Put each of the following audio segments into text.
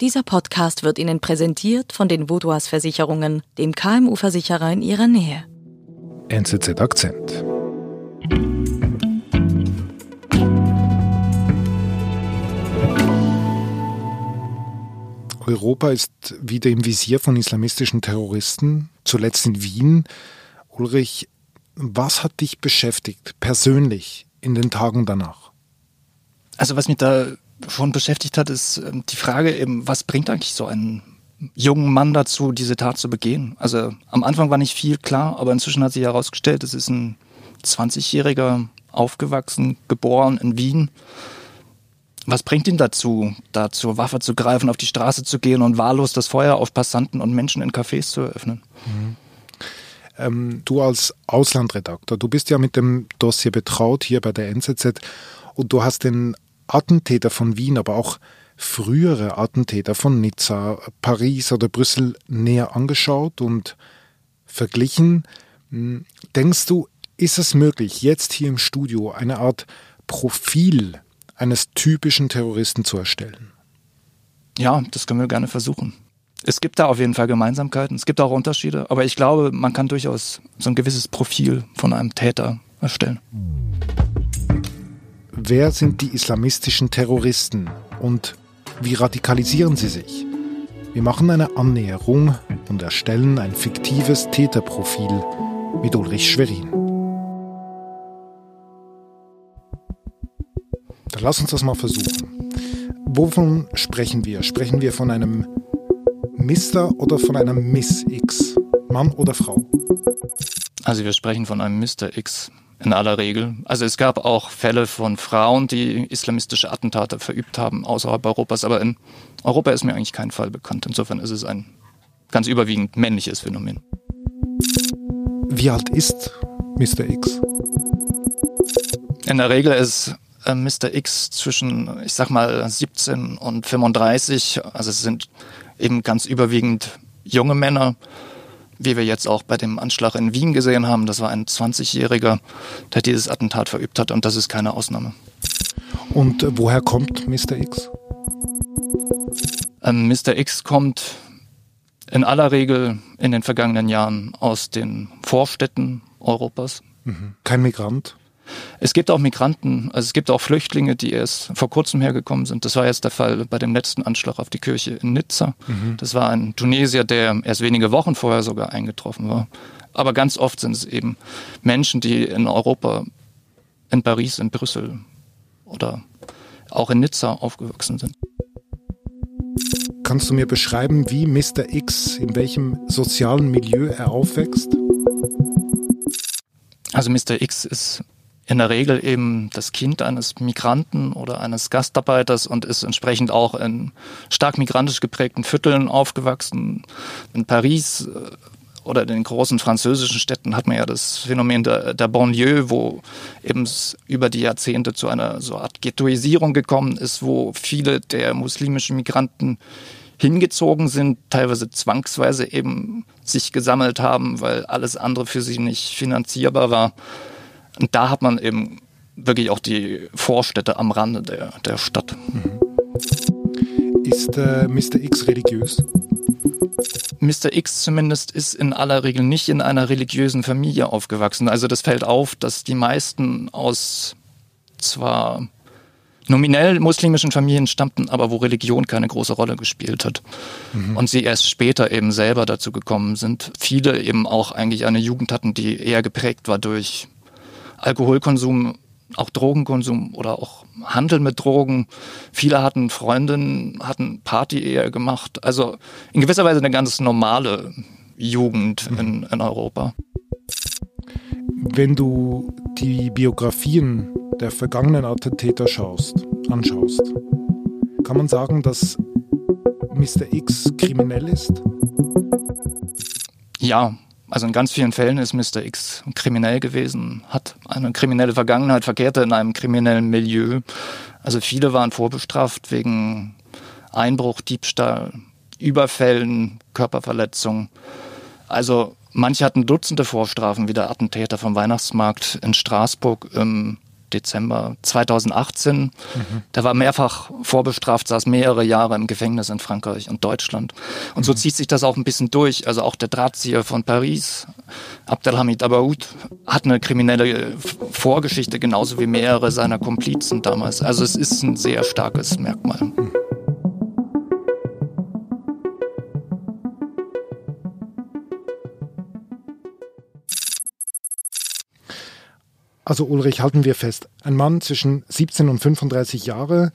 Dieser Podcast wird Ihnen präsentiert von den Vodouas Versicherungen, dem KMU-Versicherer in Ihrer Nähe. NZZ Akzent. Europa ist wieder im Visier von islamistischen Terroristen, zuletzt in Wien. Ulrich, was hat dich beschäftigt, persönlich, in den Tagen danach? Also was mich da schon beschäftigt hat, ist ähm, die Frage eben, was bringt eigentlich so einen jungen Mann dazu, diese Tat zu begehen? Also am Anfang war nicht viel klar, aber inzwischen hat sich herausgestellt, es ist ein 20-Jähriger, aufgewachsen, geboren in Wien. Was bringt ihn dazu, da zur Waffe zu greifen, auf die Straße zu gehen und wahllos das Feuer auf Passanten und Menschen in Cafés zu eröffnen? Mhm. Ähm, du als Auslandredakteur, du bist ja mit dem Dossier betraut hier bei der NZZ und du hast den Attentäter von Wien, aber auch frühere Attentäter von Nizza, Paris oder Brüssel näher angeschaut und verglichen. Hm, denkst du, ist es möglich, jetzt hier im Studio eine Art Profil eines typischen Terroristen zu erstellen? Ja, das können wir gerne versuchen. Es gibt da auf jeden Fall Gemeinsamkeiten, es gibt auch Unterschiede, aber ich glaube, man kann durchaus so ein gewisses Profil von einem Täter erstellen. Wer sind die islamistischen Terroristen und wie radikalisieren sie sich? Wir machen eine Annäherung und erstellen ein fiktives Täterprofil mit Ulrich Schwerin. Dann lass uns das mal versuchen. Wovon sprechen wir? Sprechen wir von einem Mr. oder von einer Miss X? Mann oder Frau? Also wir sprechen von einem Mr. X in aller Regel. Also es gab auch Fälle von Frauen, die islamistische Attentate verübt haben außerhalb Europas, aber in Europa ist mir eigentlich kein Fall bekannt. Insofern ist es ein ganz überwiegend männliches Phänomen. Wie alt ist Mr. X? In der Regel ist äh, Mr. X zwischen, ich sag mal, 17 und 35. Also es sind eben ganz überwiegend junge Männer wie wir jetzt auch bei dem Anschlag in Wien gesehen haben, das war ein 20-Jähriger, der dieses Attentat verübt hat und das ist keine Ausnahme. Und äh, woher kommt Mr. X? Ähm, Mr. X kommt in aller Regel in den vergangenen Jahren aus den Vorstädten Europas. Mhm. Kein Migrant? Es gibt auch Migranten, also es gibt auch Flüchtlinge, die erst vor kurzem hergekommen sind. Das war jetzt der Fall bei dem letzten Anschlag auf die Kirche in Nizza. Mhm. Das war ein Tunesier, der erst wenige Wochen vorher sogar eingetroffen war. Aber ganz oft sind es eben Menschen, die in Europa, in Paris, in Brüssel oder auch in Nizza aufgewachsen sind. Kannst du mir beschreiben, wie Mr. X, in welchem sozialen Milieu er aufwächst? Also Mr. X ist in der Regel eben das Kind eines Migranten oder eines Gastarbeiters und ist entsprechend auch in stark migrantisch geprägten Vierteln aufgewachsen. In Paris äh, oder in den großen französischen Städten hat man ja das Phänomen der, der Banlieue, wo eben über die Jahrzehnte zu einer so Art Ghettoisierung gekommen ist, wo viele der muslimischen Migranten hingezogen sind, teilweise zwangsweise eben sich gesammelt haben, weil alles andere für sie nicht finanzierbar war. Und da hat man eben wirklich auch die Vorstädte am Rande der, der Stadt. Ist äh, Mr. X religiös? Mr. X zumindest ist in aller Regel nicht in einer religiösen Familie aufgewachsen. Also das fällt auf, dass die meisten aus zwar nominell muslimischen Familien stammten, aber wo Religion keine große Rolle gespielt hat. Mhm. Und sie erst später eben selber dazu gekommen sind. Viele eben auch eigentlich eine Jugend hatten, die eher geprägt war durch Alkoholkonsum, auch Drogenkonsum oder auch Handel mit Drogen. Viele hatten Freundinnen, hatten Party eher gemacht. Also in gewisser Weise eine ganz normale Jugend mhm. in, in Europa. Wenn du die Biografien der vergangenen Attentäter schaust, anschaust, kann man sagen, dass Mr. X kriminell ist? Ja, also in ganz vielen Fällen ist Mr. X kriminell gewesen, hat eine kriminelle Vergangenheit, verkehrte in einem kriminellen Milieu. Also viele waren vorbestraft wegen Einbruch, Diebstahl, Überfällen, Körperverletzung. Also manche hatten Dutzende Vorstrafen, wie der Attentäter vom Weihnachtsmarkt in Straßburg im Dezember 2018. Mhm. Der war mehrfach vorbestraft, saß mehrere Jahre im Gefängnis in Frankreich und Deutschland. Und so mhm. zieht sich das auch ein bisschen durch. Also auch der Drahtzieher von Paris, Abdelhamid Abaoud, hat eine kriminelle Vorgeschichte, genauso wie mehrere seiner Komplizen damals. Also es ist ein sehr starkes Merkmal. Mhm. Also Ulrich, halten wir fest, ein Mann zwischen 17 und 35 Jahre,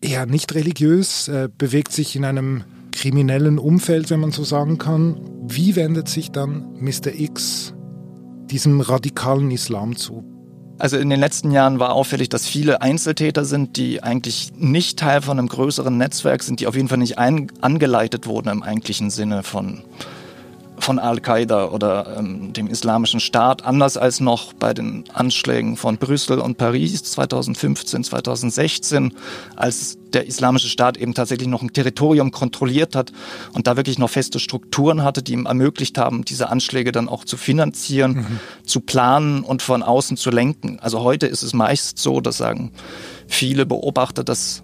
eher nicht religiös, äh, bewegt sich in einem kriminellen Umfeld, wenn man so sagen kann. Wie wendet sich dann Mr. X diesem radikalen Islam zu? Also in den letzten Jahren war auffällig, dass viele Einzeltäter sind, die eigentlich nicht Teil von einem größeren Netzwerk sind, die auf jeden Fall nicht angeleitet wurden im eigentlichen Sinne von von Al-Qaida oder ähm, dem Islamischen Staat, anders als noch bei den Anschlägen von Brüssel und Paris 2015, 2016, als der Islamische Staat eben tatsächlich noch ein Territorium kontrolliert hat und da wirklich noch feste Strukturen hatte, die ihm ermöglicht haben, diese Anschläge dann auch zu finanzieren, mhm. zu planen und von außen zu lenken. Also heute ist es meist so, das sagen viele Beobachter, dass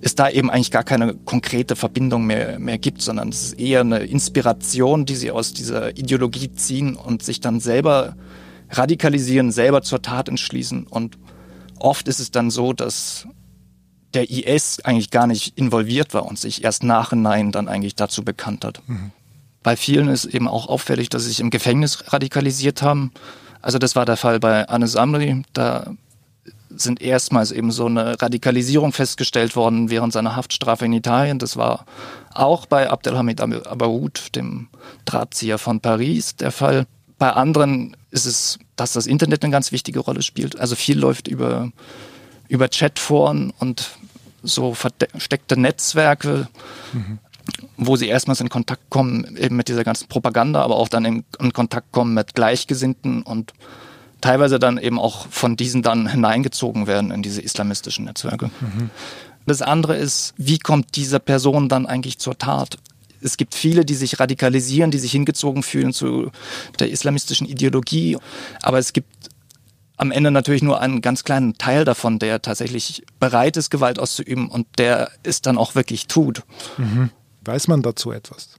es da eben eigentlich gar keine konkrete Verbindung mehr, mehr gibt, sondern es ist eher eine Inspiration, die sie aus dieser Ideologie ziehen und sich dann selber radikalisieren, selber zur Tat entschließen. Und oft ist es dann so, dass der IS eigentlich gar nicht involviert war und sich erst nachhinein dann eigentlich dazu bekannt hat. Mhm. Bei vielen ist eben auch auffällig, dass sie sich im Gefängnis radikalisiert haben. Also das war der Fall bei Anis Amri. Da sind erstmals eben so eine Radikalisierung festgestellt worden während seiner Haftstrafe in Italien. Das war auch bei Abdelhamid Abaoud, dem Drahtzieher von Paris, der Fall. Bei anderen ist es, dass das Internet eine ganz wichtige Rolle spielt. Also viel läuft über, über Chatforen und so versteckte Netzwerke, mhm. wo sie erstmals in Kontakt kommen eben mit dieser ganzen Propaganda, aber auch dann in, in Kontakt kommen mit Gleichgesinnten und teilweise dann eben auch von diesen dann hineingezogen werden in diese islamistischen Netzwerke. Mhm. Das andere ist, wie kommt diese Person dann eigentlich zur Tat? Es gibt viele, die sich radikalisieren, die sich hingezogen fühlen zu der islamistischen Ideologie, aber es gibt am Ende natürlich nur einen ganz kleinen Teil davon, der tatsächlich bereit ist, Gewalt auszuüben und der es dann auch wirklich tut. Mhm. Weiß man dazu etwas?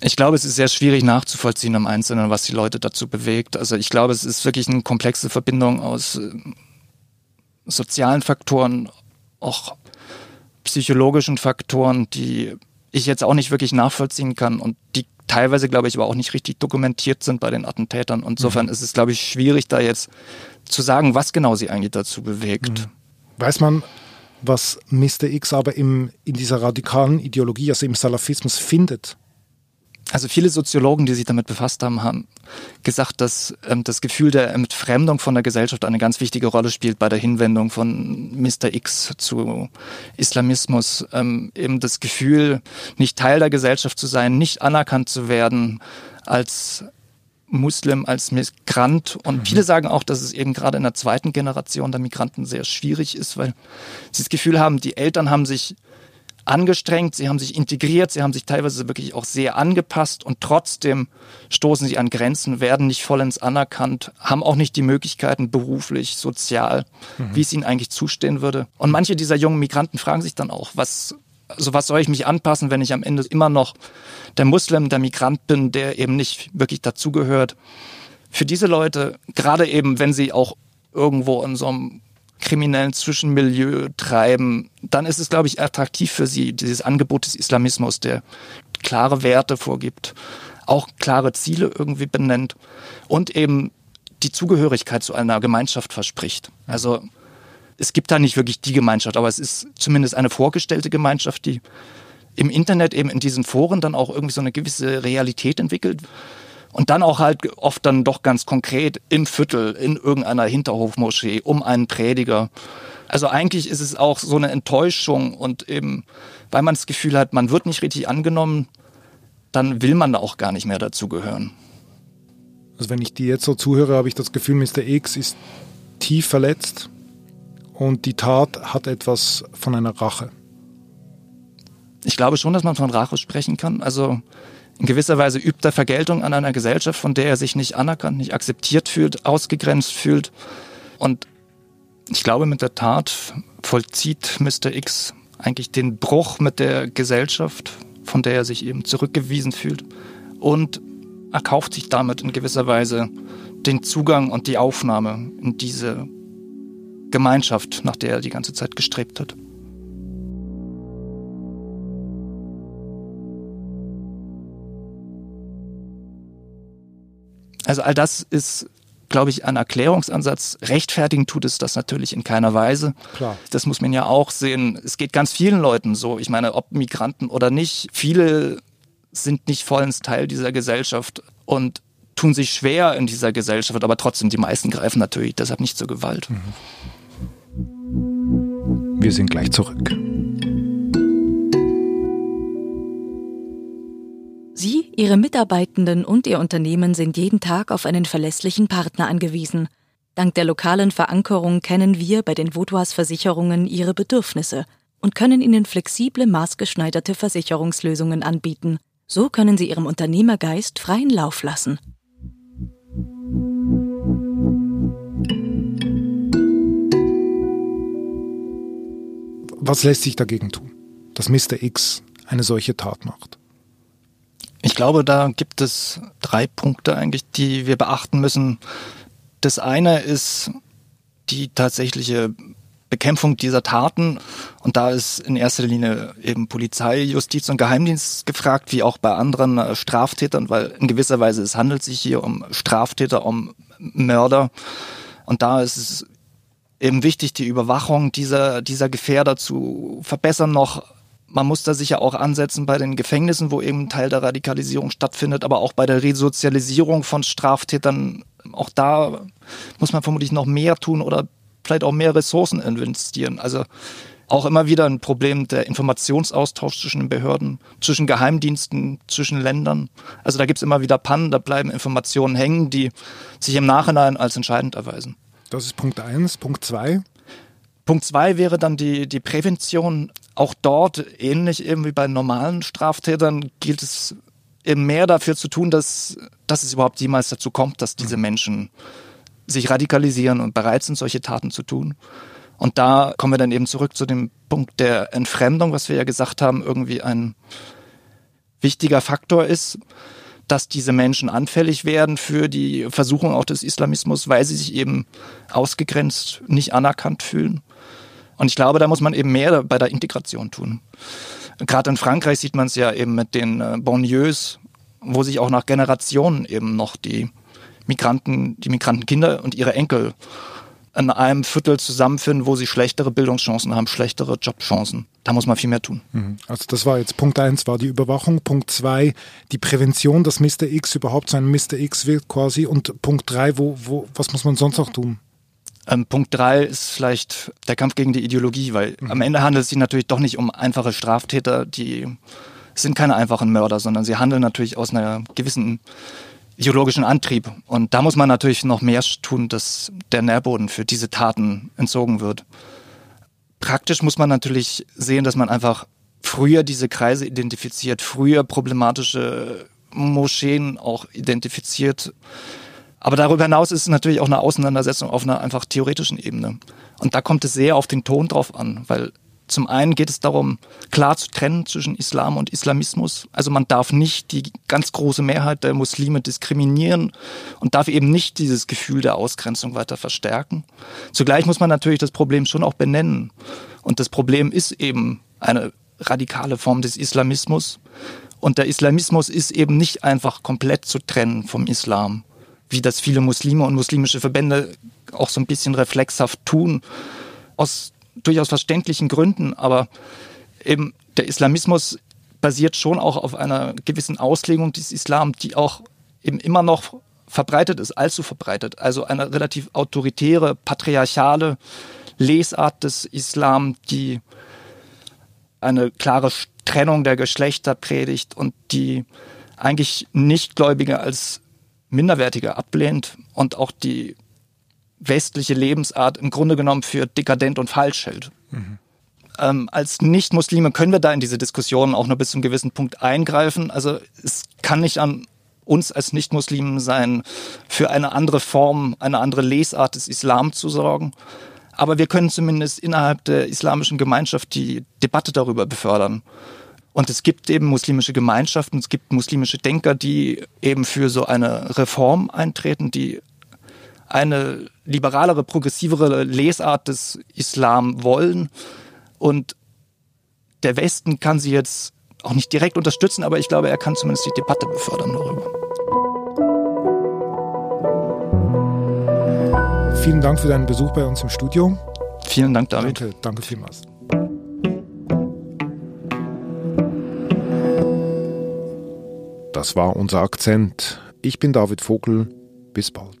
Ich glaube, es ist sehr schwierig nachzuvollziehen im Einzelnen, was die Leute dazu bewegt. Also ich glaube, es ist wirklich eine komplexe Verbindung aus äh, sozialen Faktoren, auch psychologischen Faktoren, die ich jetzt auch nicht wirklich nachvollziehen kann und die teilweise, glaube ich, aber auch nicht richtig dokumentiert sind bei den Attentätern. Und insofern mhm. ist es, glaube ich, schwierig, da jetzt zu sagen, was genau sie eigentlich dazu bewegt. Mhm. Weiß man, was Mr. X aber im, in dieser radikalen Ideologie, also im Salafismus findet? Also viele Soziologen, die sich damit befasst haben, haben gesagt, dass ähm, das Gefühl der Entfremdung von der Gesellschaft eine ganz wichtige Rolle spielt bei der Hinwendung von Mr. X zu Islamismus. Ähm, eben das Gefühl, nicht Teil der Gesellschaft zu sein, nicht anerkannt zu werden als Muslim, als Migrant. Und mhm. viele sagen auch, dass es eben gerade in der zweiten Generation der Migranten sehr schwierig ist, weil sie das Gefühl haben, die Eltern haben sich angestrengt, sie haben sich integriert, sie haben sich teilweise wirklich auch sehr angepasst und trotzdem stoßen sie an Grenzen, werden nicht vollends anerkannt, haben auch nicht die Möglichkeiten beruflich, sozial, mhm. wie es ihnen eigentlich zustehen würde. Und manche dieser jungen Migranten fragen sich dann auch, was also was soll ich mich anpassen, wenn ich am Ende immer noch der Muslim, der Migrant bin, der eben nicht wirklich dazugehört. Für diese Leute, gerade eben, wenn sie auch irgendwo in so einem kriminellen Zwischenmilieu treiben, dann ist es, glaube ich, attraktiv für sie, dieses Angebot des Islamismus, der klare Werte vorgibt, auch klare Ziele irgendwie benennt und eben die Zugehörigkeit zu einer Gemeinschaft verspricht. Also es gibt da nicht wirklich die Gemeinschaft, aber es ist zumindest eine vorgestellte Gemeinschaft, die im Internet eben in diesen Foren dann auch irgendwie so eine gewisse Realität entwickelt. Und dann auch halt oft dann doch ganz konkret im Viertel, in irgendeiner Hinterhofmoschee, um einen Prediger. Also eigentlich ist es auch so eine Enttäuschung und eben, weil man das Gefühl hat, man wird nicht richtig angenommen, dann will man da auch gar nicht mehr dazugehören. Also wenn ich dir jetzt so zuhöre, habe ich das Gefühl, Mr. X ist tief verletzt und die Tat hat etwas von einer Rache. Ich glaube schon, dass man von Rache sprechen kann. Also in gewisser Weise übt er Vergeltung an einer Gesellschaft, von der er sich nicht anerkannt, nicht akzeptiert fühlt, ausgegrenzt fühlt. Und Ich glaube, mit der Tat vollzieht Mr. X eigentlich den Bruch mit der Gesellschaft, von der er sich eben zurückgewiesen fühlt und erkauft sich damit in gewisser Weise den Zugang und die Aufnahme in diese Gemeinschaft, nach der er die ganze Zeit gestrebt hat. Also all das ist glaube ich, ein Erklärungsansatz. Rechtfertigen tut es das natürlich in keiner Weise. Klar. Das muss man ja auch sehen. Es geht ganz vielen Leuten so. Ich meine, ob Migranten oder nicht, viele sind nicht vollends Teil dieser Gesellschaft und tun sich schwer in dieser Gesellschaft, aber trotzdem, die meisten greifen natürlich deshalb nicht zur Gewalt. Wir sind gleich zurück. Sie, Ihre Mitarbeitenden und Ihr Unternehmen sind jeden Tag auf einen verlässlichen Partner angewiesen. Dank der lokalen Verankerung kennen wir bei den Vaudois Versicherungen Ihre Bedürfnisse und können Ihnen flexible, maßgeschneiderte Versicherungslösungen anbieten. So können Sie Ihrem Unternehmergeist freien Lauf lassen. Was lässt sich dagegen tun, dass Mr. X eine solche Tat macht? Ich glaube, da gibt es drei Punkte eigentlich, die wir beachten müssen. Das eine ist die tatsächliche Bekämpfung dieser Taten. Und da ist in erster Linie eben Polizei, Justiz und Geheimdienst gefragt, wie auch bei anderen äh, Straftätern, weil in gewisser Weise es handelt sich hier um Straftäter, um Mörder. Und da ist es eben wichtig, die Überwachung dieser, dieser Gefährder zu verbessern noch man muss da sicher auch ansetzen bei den Gefängnissen, wo eben Teil der Radikalisierung stattfindet, aber auch bei der Resozialisierung von Straftätern. Auch da muss man vermutlich noch mehr tun oder vielleicht auch mehr Ressourcen investieren. Also auch immer wieder ein Problem der Informationsaustausch zwischen den Behörden, zwischen Geheimdiensten, zwischen Ländern. Also da gibt es immer wieder Pannen, da bleiben Informationen hängen, die sich im Nachhinein als entscheidend erweisen. Das ist Punkt eins. Punkt zwei. Punkt zwei wäre dann die, die Prävention. Auch dort, ähnlich eben wie bei normalen Straftätern, gilt es eben mehr dafür zu tun, dass, dass es überhaupt jemals dazu kommt, dass diese Menschen sich radikalisieren und bereit sind, solche Taten zu tun. Und da kommen wir dann eben zurück zu dem Punkt der Entfremdung, was wir ja gesagt haben, irgendwie ein wichtiger Faktor ist dass diese Menschen anfällig werden für die Versuchung auch des Islamismus, weil sie sich eben ausgegrenzt, nicht anerkannt fühlen. Und ich glaube, da muss man eben mehr bei der Integration tun. Gerade in Frankreich sieht man es ja eben mit den äh, Banlieues, wo sich auch nach Generationen eben noch die Migranten, die Migrantenkinder und ihre Enkel in einem Viertel zusammenfinden, wo sie schlechtere Bildungschancen haben, schlechtere Jobchancen. Da muss man viel mehr tun. Mhm. Also das war jetzt Punkt eins war die Überwachung, Punkt zwei die Prävention, dass Mr. X überhaupt sein Mr. X wird quasi und Punkt drei wo, wo, was muss man sonst noch tun? Ähm, Punkt drei ist vielleicht der Kampf gegen die Ideologie, weil mhm. am Ende handelt es sich natürlich doch nicht um einfache Straftäter, die sind keine einfachen Mörder, sondern sie handeln natürlich aus einer gewissen ideologischen Antrieb. Und da muss man natürlich noch mehr tun, dass der Nährboden für diese Taten entzogen wird. Praktisch muss man natürlich sehen, dass man einfach früher diese Kreise identifiziert, früher problematische Moscheen auch identifiziert. Aber darüber hinaus ist es natürlich auch eine Auseinandersetzung auf einer einfach theoretischen Ebene. Und da kommt es sehr auf den Ton drauf an, weil zum einen geht es darum, klar zu trennen zwischen Islam und Islamismus. Also man darf nicht die ganz große Mehrheit der Muslime diskriminieren und darf eben nicht dieses Gefühl der Ausgrenzung weiter verstärken. Zugleich muss man natürlich das Problem schon auch benennen. Und das Problem ist eben eine radikale Form des Islamismus. Und der Islamismus ist eben nicht einfach komplett zu trennen vom Islam, wie das viele Muslime und muslimische Verbände auch so ein bisschen reflexhaft tun. Aus durchaus verständlichen Gründen, aber eben der Islamismus basiert schon auch auf einer gewissen Auslegung des Islam, die auch eben immer noch verbreitet ist, allzu verbreitet. Also eine relativ autoritäre, patriarchale Lesart des Islam, die eine klare Trennung der Geschlechter predigt und die eigentlich Nichtgläubige als minderwertiger ablehnt und auch die westliche Lebensart im Grunde genommen für dekadent und falsch hält. Mhm. Ähm, als Nicht-Muslime können wir da in diese Diskussion auch nur bis zum gewissen Punkt eingreifen. Also es kann nicht an uns als Nicht-Muslimen sein, für eine andere Form, eine andere Lesart des Islam zu sorgen. Aber wir können zumindest innerhalb der islamischen Gemeinschaft die Debatte darüber befördern. Und es gibt eben muslimische Gemeinschaften, es gibt muslimische Denker, die eben für so eine Reform eintreten, die eine liberalere, progressivere Lesart des Islam wollen. Und der Westen kann sie jetzt auch nicht direkt unterstützen, aber ich glaube, er kann zumindest die Debatte befördern darüber. Vielen Dank für deinen Besuch bei uns im Studio. Vielen Dank, David. Danke, danke vielmals. Das war unser Akzent. Ich bin David Vogel. Bis bald.